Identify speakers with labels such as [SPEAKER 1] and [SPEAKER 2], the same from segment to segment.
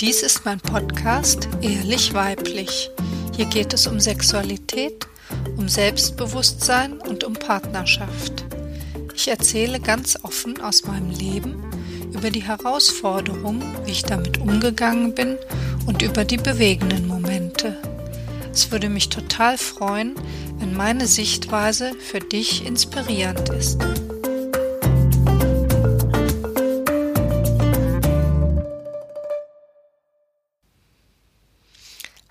[SPEAKER 1] Dies ist mein Podcast Ehrlich Weiblich. Hier geht es um Sexualität, um Selbstbewusstsein und um Partnerschaft. Ich erzähle ganz offen aus meinem Leben über die Herausforderungen, wie ich damit umgegangen bin und über die bewegenden Momente. Es würde mich total freuen, wenn meine Sichtweise für dich inspirierend ist.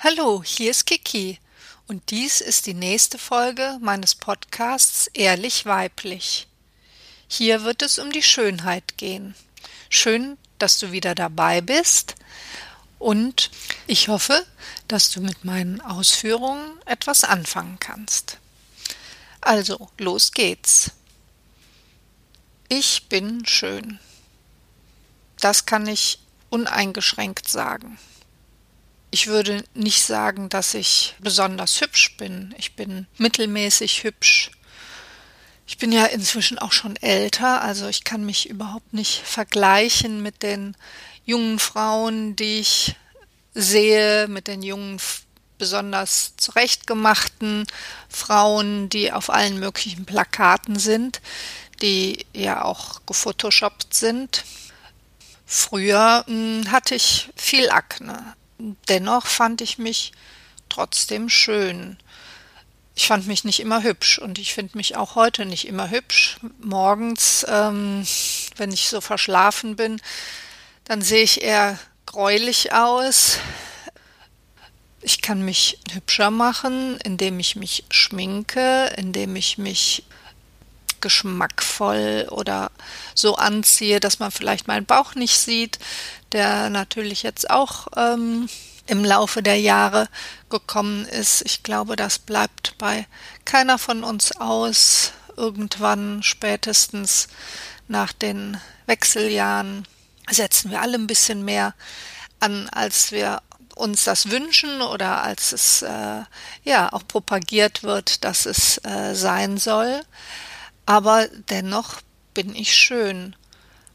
[SPEAKER 1] Hallo, hier ist Kiki und dies ist die nächste Folge meines Podcasts Ehrlich Weiblich. Hier wird es um die Schönheit gehen. Schön, dass du wieder dabei bist und ich hoffe, dass du mit meinen Ausführungen etwas anfangen kannst. Also, los geht's. Ich bin schön. Das kann ich uneingeschränkt sagen. Ich würde nicht sagen, dass ich besonders hübsch bin. Ich bin mittelmäßig hübsch. Ich bin ja inzwischen auch schon älter, also ich kann mich überhaupt nicht vergleichen mit den jungen Frauen, die ich sehe, mit den jungen, besonders zurechtgemachten Frauen, die auf allen möglichen Plakaten sind, die ja auch gefotoshoppt sind. Früher mh, hm, hatte ich viel Akne. Dennoch fand ich mich trotzdem schön. Ich fand mich nicht immer hübsch und ich finde mich auch heute nicht immer hübsch. Morgens, ähm, wenn ich so verschlafen bin, dann sehe ich eher gräulich aus. Ich kann mich hübscher machen, indem ich mich schminke, indem ich mich geschmackvoll oder so anziehe, dass man vielleicht meinen Bauch nicht sieht, der natürlich jetzt auch ähm, im Laufe der Jahre gekommen ist. Ich glaube, das bleibt bei keiner von uns aus. Irgendwann spätestens nach den Wechseljahren setzen wir alle ein bisschen mehr an, als wir uns das wünschen oder als es äh, ja auch propagiert wird, dass es äh, sein soll. Aber dennoch bin ich schön,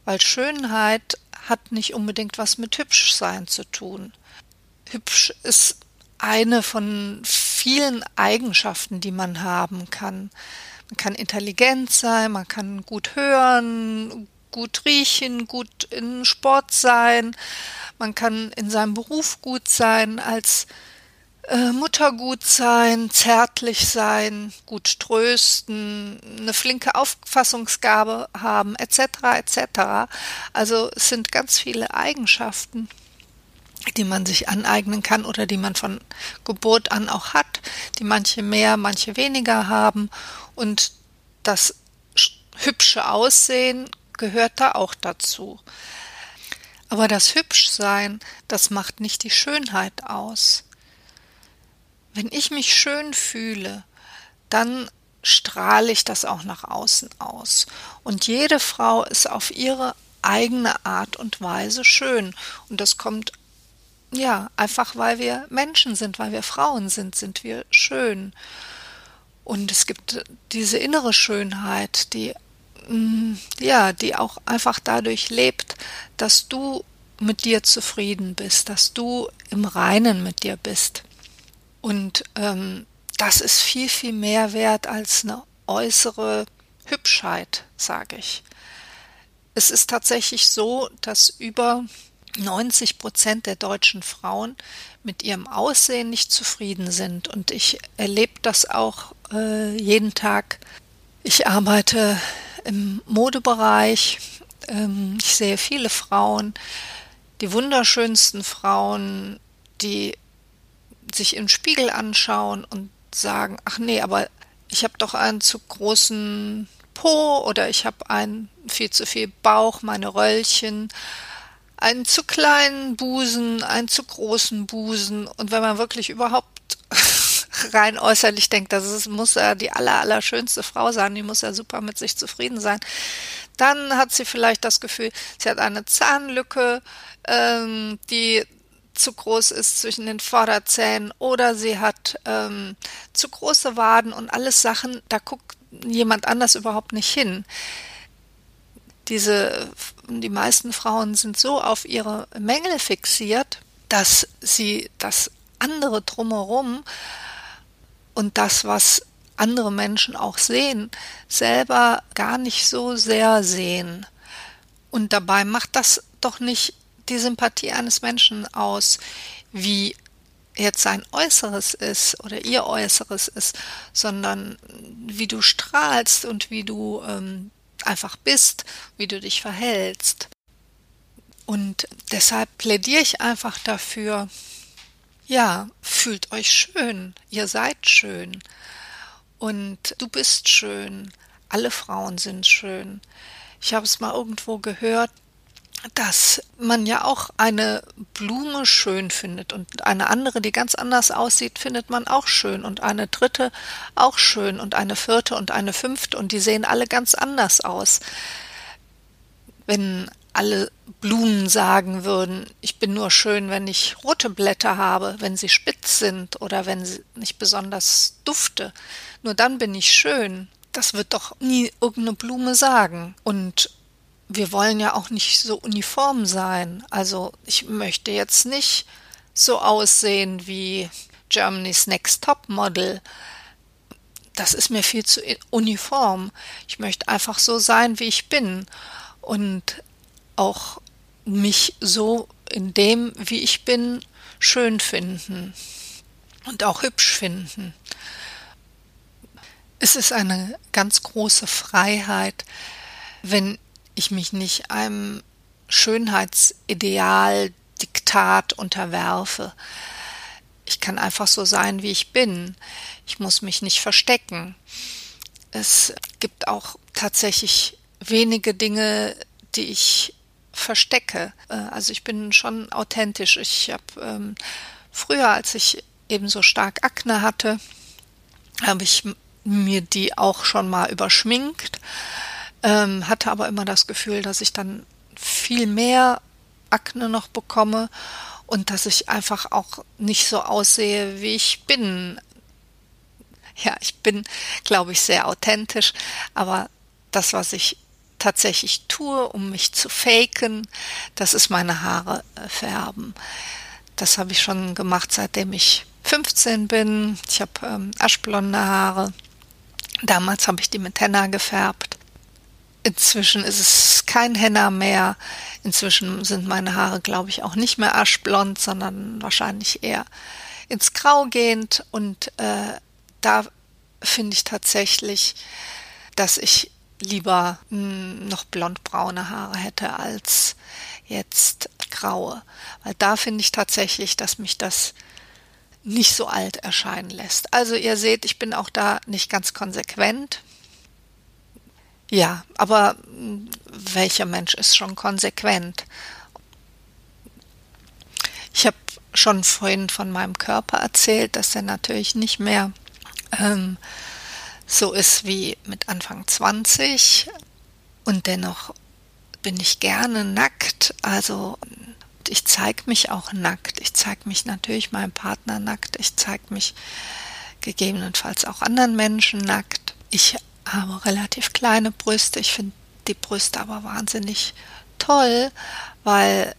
[SPEAKER 1] weil Schönheit hat nicht unbedingt was mit hübsch sein zu tun. Hübsch ist eine von vielen Eigenschaften, die man haben kann. Man kann intelligent sein, man kann gut hören, gut riechen, gut in Sport sein, man kann in seinem Beruf gut sein, als äh, Mutter gut sein, zärtlich sein, gut trösten, eine flinke Auffassungsgabe haben, etc. etc. Also es sind ganz viele Eigenschaften, die man sich aneignen kann oder die man von Geburt an auch hat, die manche mehr, manche weniger haben und das hübsche Aussehen gehört da auch dazu. Aber das Hübschsein, das macht nicht die Schönheit aus. Wenn ich mich schön fühle, dann strahle ich das auch nach außen aus. Und jede Frau ist auf ihre eigene Art und Weise schön. Und das kommt, ja, einfach weil wir Menschen sind, weil wir Frauen sind, sind wir schön. Und es gibt diese innere Schönheit, die, mm, ja, die auch einfach dadurch lebt, dass du mit dir zufrieden bist, dass du im Reinen mit dir bist. Und ähm, das ist viel, viel mehr wert als eine äußere Hübschheit, sage ich. Es ist tatsächlich so, dass über 90 Prozent der deutschen Frauen mit ihrem Aussehen nicht zufrieden sind. Und ich erlebe das auch äh, jeden Tag. Ich arbeite im Modebereich. Ähm, ich sehe viele Frauen, die wunderschönsten Frauen, die sich im Spiegel anschauen und sagen, ach nee, aber ich habe doch einen zu großen Po oder ich habe einen viel zu viel Bauch, meine Röllchen, einen zu kleinen Busen, einen zu großen Busen. Und wenn man wirklich überhaupt rein äußerlich denkt, das ist, muss ja die aller, aller schönste Frau sein, die muss ja super mit sich zufrieden sein, dann hat sie vielleicht das Gefühl, sie hat eine Zahnlücke, ähm, die zu groß ist zwischen den Vorderzähnen oder sie hat ähm, zu große Waden und alles Sachen, da guckt jemand anders überhaupt nicht hin. diese, die meisten Frauen sind so auf ihre Mängel fixiert, dass sie das andere drumherum und das, was andere Menschen auch sehen, selber gar nicht so sehr sehen. Und dabei macht das doch nicht die Sympathie eines Menschen aus, wie jetzt sein Äußeres ist oder ihr Äußeres ist, sondern wie du strahlst und wie du ähm, einfach bist, wie du dich verhältst. Und deshalb plädiere ich einfach dafür, ja, fühlt euch schön, ihr seid schön und du bist schön, alle Frauen sind schön. Ich habe es mal irgendwo gehört, dass man ja auch eine Blume schön findet und eine andere, die ganz anders aussieht, findet man auch schön und eine dritte auch schön und eine vierte und eine fünfte und die sehen alle ganz anders aus. Wenn alle Blumen sagen würden, ich bin nur schön, wenn ich rote Blätter habe, wenn sie spitz sind oder wenn sie nicht besonders dufte, nur dann bin ich schön. Das wird doch nie irgendeine Blume sagen. Und wir wollen ja auch nicht so uniform sein. Also ich möchte jetzt nicht so aussehen wie Germany's Next Top Model. Das ist mir viel zu uniform. Ich möchte einfach so sein, wie ich bin und auch mich so in dem, wie ich bin, schön finden und auch hübsch finden. Es ist eine ganz große Freiheit, wenn ich mich nicht einem Schönheitsideal, Diktat unterwerfe. Ich kann einfach so sein, wie ich bin. Ich muss mich nicht verstecken. Es gibt auch tatsächlich wenige Dinge, die ich verstecke. Äh, also ich bin schon authentisch. Ich habe ähm, früher, als ich eben so stark Akne hatte, habe ich mir die auch schon mal überschminkt ähm, hatte aber immer das Gefühl, dass ich dann viel mehr Akne noch bekomme und dass ich einfach auch nicht so aussehe, wie ich bin. Ja, ich bin, glaube ich, sehr authentisch, aber das, was ich tatsächlich tue, um mich zu faken, das ist meine Haare äh, färben. Das habe ich schon gemacht, seitdem ich 15 bin. Ich habe ähm, aschblonde Haare. Damals habe ich die mit Henna gefärbt. Inzwischen ist es kein Henna mehr. Inzwischen sind meine Haare, glaube ich, auch nicht mehr aschblond, sondern wahrscheinlich eher ins Grau gehend. Und äh, da finde ich tatsächlich, dass ich lieber mh, hm, noch blondbraune Haare hätte als jetzt graue. Weil da finde ich tatsächlich, dass mich das nicht so alt erscheinen lässt. Also ihr seht, ich bin auch da nicht ganz konsequent. Ja, aber hm, welcher Mensch ist schon konsequent? Ich habe schon vorhin von meinem Körper erzählt, dass er natürlich nicht mehr ähm, so ist wie mit Anfang 20 und dennoch bin ich gerne nackt. Also ich zeige mich auch nackt. Ich zeige mich natürlich meinem Partner nackt. Ich zeige mich gegebenenfalls auch anderen Menschen nackt. Ich habe relativ kleine Brüste. Ich finde die Brüste aber wahnsinnig toll, weil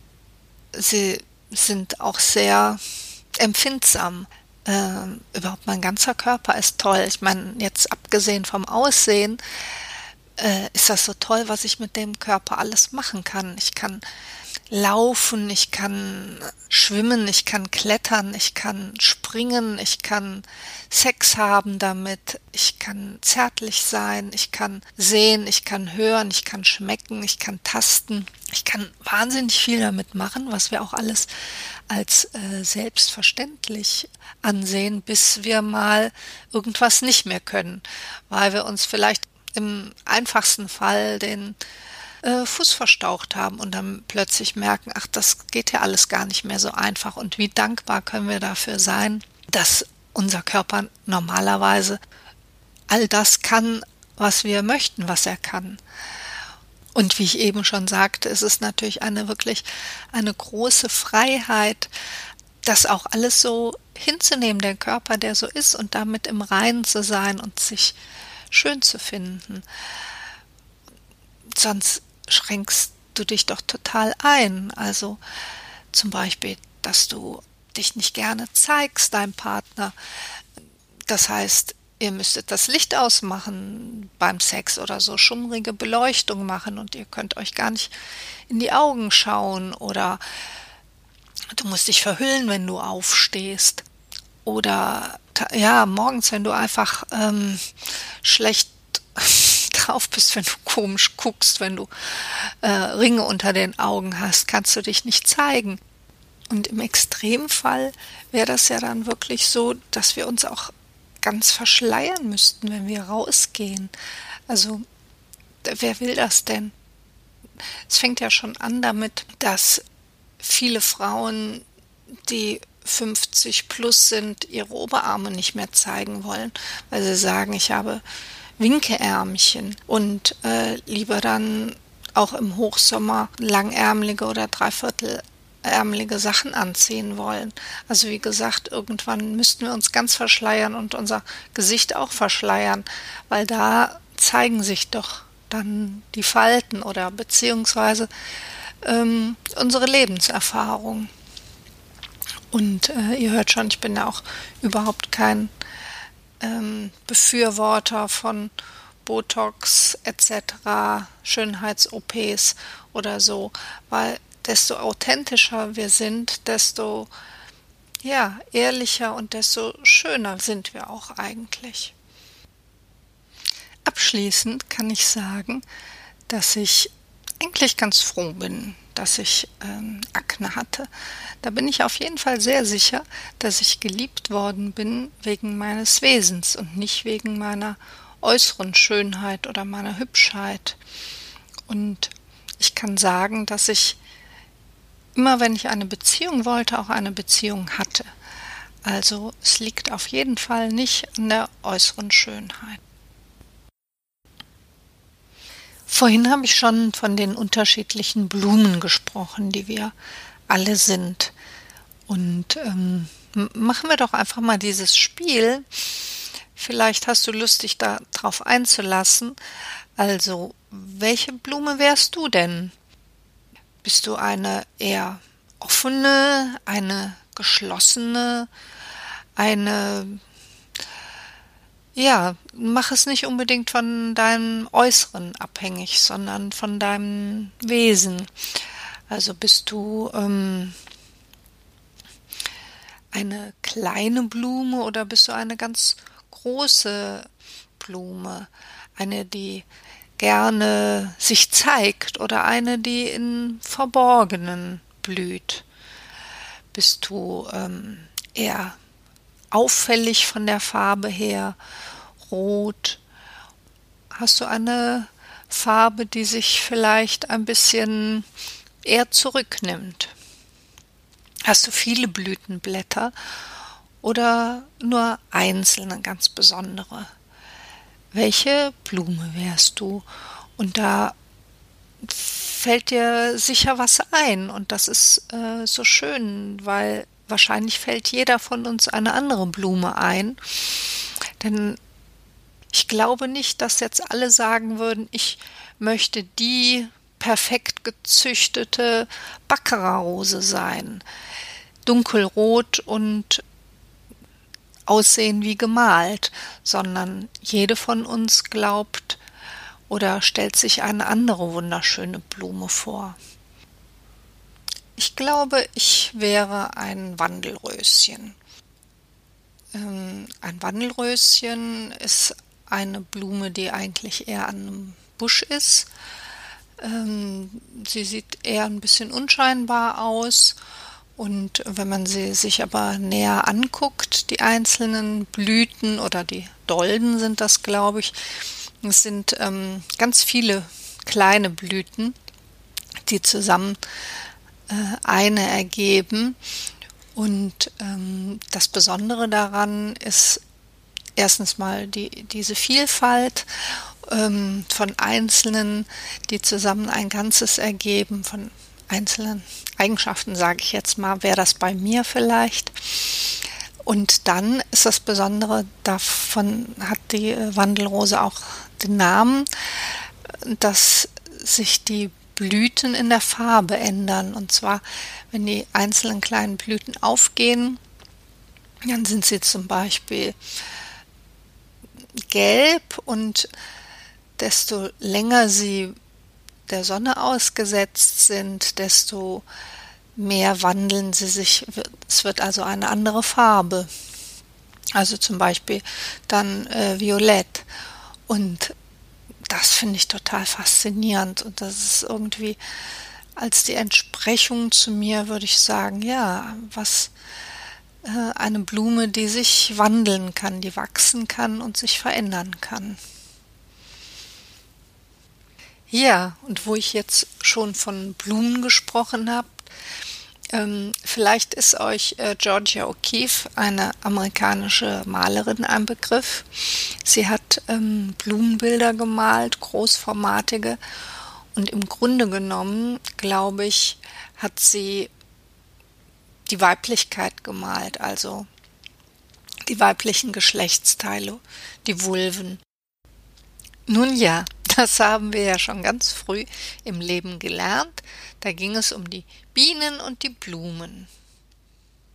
[SPEAKER 1] sie sind auch sehr empfindsam. Ähm, überhaupt mein ganzer Körper ist toll. Ich meine, jetzt abgesehen vom Aussehen, äh, ist das so toll, was ich mit dem Körper alles machen kann. Ich kann laufen, ich kann schwimmen, ich kann klettern, ich kann springen, ich kann Sex haben damit, ich kann zärtlich sein, ich kann sehen, ich kann hören, ich kann schmecken, ich kann tasten, ich kann wahnsinnig viel damit machen, was wir auch alles als äh, selbstverständlich ansehen, bis wir mal irgendwas nicht mehr können, weil wir uns vielleicht im einfachsten Fall den äh, Fuß verstaucht haben und dann plötzlich merken, ach, das geht ja alles gar nicht mehr so einfach und wie dankbar können wir dafür sein, dass unser Körper normalerweise all das kann, was wir möchten, was er kann. Und wie ich eben schon sagte, es ist natürlich eine wirklich eine große Freiheit, das auch alles so hinzunehmen, den Körper, der so ist und damit im Reinen zu sein und sich schön zu finden. Sonst schränkst du dich doch total ein. Also zum Beispiel, dass du dich nicht gerne zeigst, deinem Partner. Das heißt, ihr müsstet das Licht ausmachen beim Sex oder so schummrige Beleuchtung machen und ihr könnt euch gar nicht in die Augen schauen oder du musst dich verhüllen, wenn du aufstehst oder ja, morgens, wenn du einfach ähm, schlecht drauf bist, wenn du komisch guckst, wenn du äh, Ringe unter den Augen hast, kannst du dich nicht zeigen. Und im Extremfall wäre das ja dann wirklich so, dass wir uns auch ganz verschleiern müssten, wenn wir rausgehen. Also, wer will das denn? Es fängt ja schon an damit, dass viele Frauen, die 50 plus sind, ihre Oberarme nicht mehr zeigen wollen, weil sie sagen, ich habe Winkeärmchen und äh, lieber dann auch im Hochsommer langärmelige oder dreiviertelärmelige Sachen anziehen wollen. Also wie gesagt, irgendwann müssten wir uns ganz verschleiern und unser Gesicht auch verschleiern, weil da zeigen sich doch dann die Falten oder beziehungsweise ähm, unsere Lebenserfahrung. Und äh, ihr hört schon, ich bin ja auch überhaupt kein ähm, Befürworter von Botox etc., Schönheits-OPs oder so, weil desto authentischer wir sind, desto ja, ehrlicher und desto schöner sind wir auch eigentlich. Abschließend kann ich sagen, dass ich eigentlich ganz froh bin, dass ich ähm, Akne hatte. Da bin ich auf jeden Fall sehr sicher, dass ich geliebt worden bin wegen meines Wesens und nicht wegen meiner äußeren Schönheit oder meiner Hübschheit. Und ich kann sagen, dass ich immer, wenn ich eine Beziehung wollte, auch eine Beziehung hatte. Also es liegt auf jeden Fall nicht an der äußeren Schönheit. Vorhin habe ich schon von den unterschiedlichen Blumen gesprochen, die wir alle sind. Und ähm, machen wir doch einfach mal dieses Spiel. Vielleicht hast du Lust, dich darauf einzulassen. Also, welche Blume wärst du denn? Bist du eine eher offene, eine geschlossene, eine ja, mach es nicht unbedingt von deinem Äußeren abhängig, sondern von deinem Wesen. Also bist du ähm, eine kleine Blume oder bist du eine ganz große Blume? Eine, die gerne sich zeigt oder eine, die in Verborgenen blüht? Bist du ähm, eher auffällig von der Farbe her, rot. Hast du eine Farbe, die sich vielleicht ein bisschen eher zurücknimmt? Hast du viele Blütenblätter oder nur einzelne ganz besondere? Welche Blume wärst du? Und da fällt dir sicher was ein und das ist äh, so schön, weil wahrscheinlich fällt jeder von uns eine andere Blume ein. Denn ich glaube nicht, dass jetzt alle sagen würden, ich möchte die perfekt gezüchtete Baccarat-Rose sein. Dunkelrot und aussehen wie gemalt, sondern jede von uns glaubt oder stellt sich eine andere wunderschöne Blume vor. Ich glaube, ich wäre ein Wandelröschen. Ähm, ein Wandelröschen ist eine Blume, die eigentlich eher an einem Busch ist. Ähm, sie sieht eher ein bisschen unscheinbar aus. Und wenn man sie sich aber näher anguckt, die einzelnen Blüten oder die Dolden sind das, glaube ich, es sind ähm, ganz viele kleine Blüten, die zusammen eine ergeben. Und ähm, das Besondere daran ist erstens mal die, diese Vielfalt ähm, von Einzelnen, die zusammen ein Ganzes ergeben, von einzelnen Eigenschaften, sage ich jetzt mal, wäre das bei mir vielleicht. Und dann ist das Besondere, davon hat die Wandelrose auch den Namen, dass sich die Blüten in der Farbe ändern. Und zwar, wenn die einzelnen kleinen Blüten aufgehen, dann sind sie zum Beispiel gelb und desto länger sie der Sonne ausgesetzt sind, desto mehr wandeln sie sich. Es wird also eine andere Farbe. Also zum Beispiel dann äh, violett. Und das finde ich total faszinierend. Und das ist irgendwie als die Entsprechung zu mir, würde ich sagen, ja, was äh, eine Blume, die sich wandeln kann, die wachsen kann und sich verändern kann. Ja, und wo ich jetzt schon von Blumen gesprochen habe, ähm, vielleicht ist euch äh, Georgia O'Keeffe, eine amerikanische Malerin, ein Begriff. Sie hat ähm, Blumenbilder gemalt, großformatige. Und im Grunde genommen, glaube ich, hat sie die Weiblichkeit gemalt, also die weiblichen Geschlechtsteile, die Vulven. Nun ja, das haben wir ja schon ganz früh im Leben gelernt. Da ging es um die Bienen und die Blumen.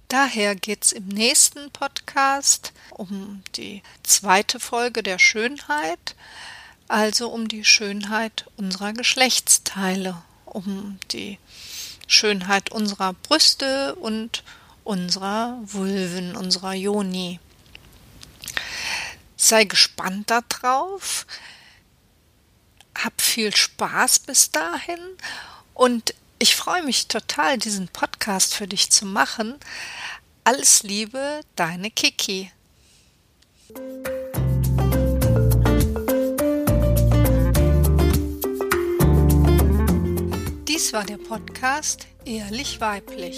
[SPEAKER 1] Daher geht es im nächsten Podcast um die zweite Folge der Schönheit, also um die Schönheit unserer Geschlechtsteile, um die Schönheit unserer Brüste und unserer Vulven, unserer Joni. Sei gespannt darauf hab viel Spaß bis dahin und ich freue mich total, diesen Podcast für dich zu machen. Alles Liebe, deine Kiki. Dies war der Podcast Ehrlich Weiblich.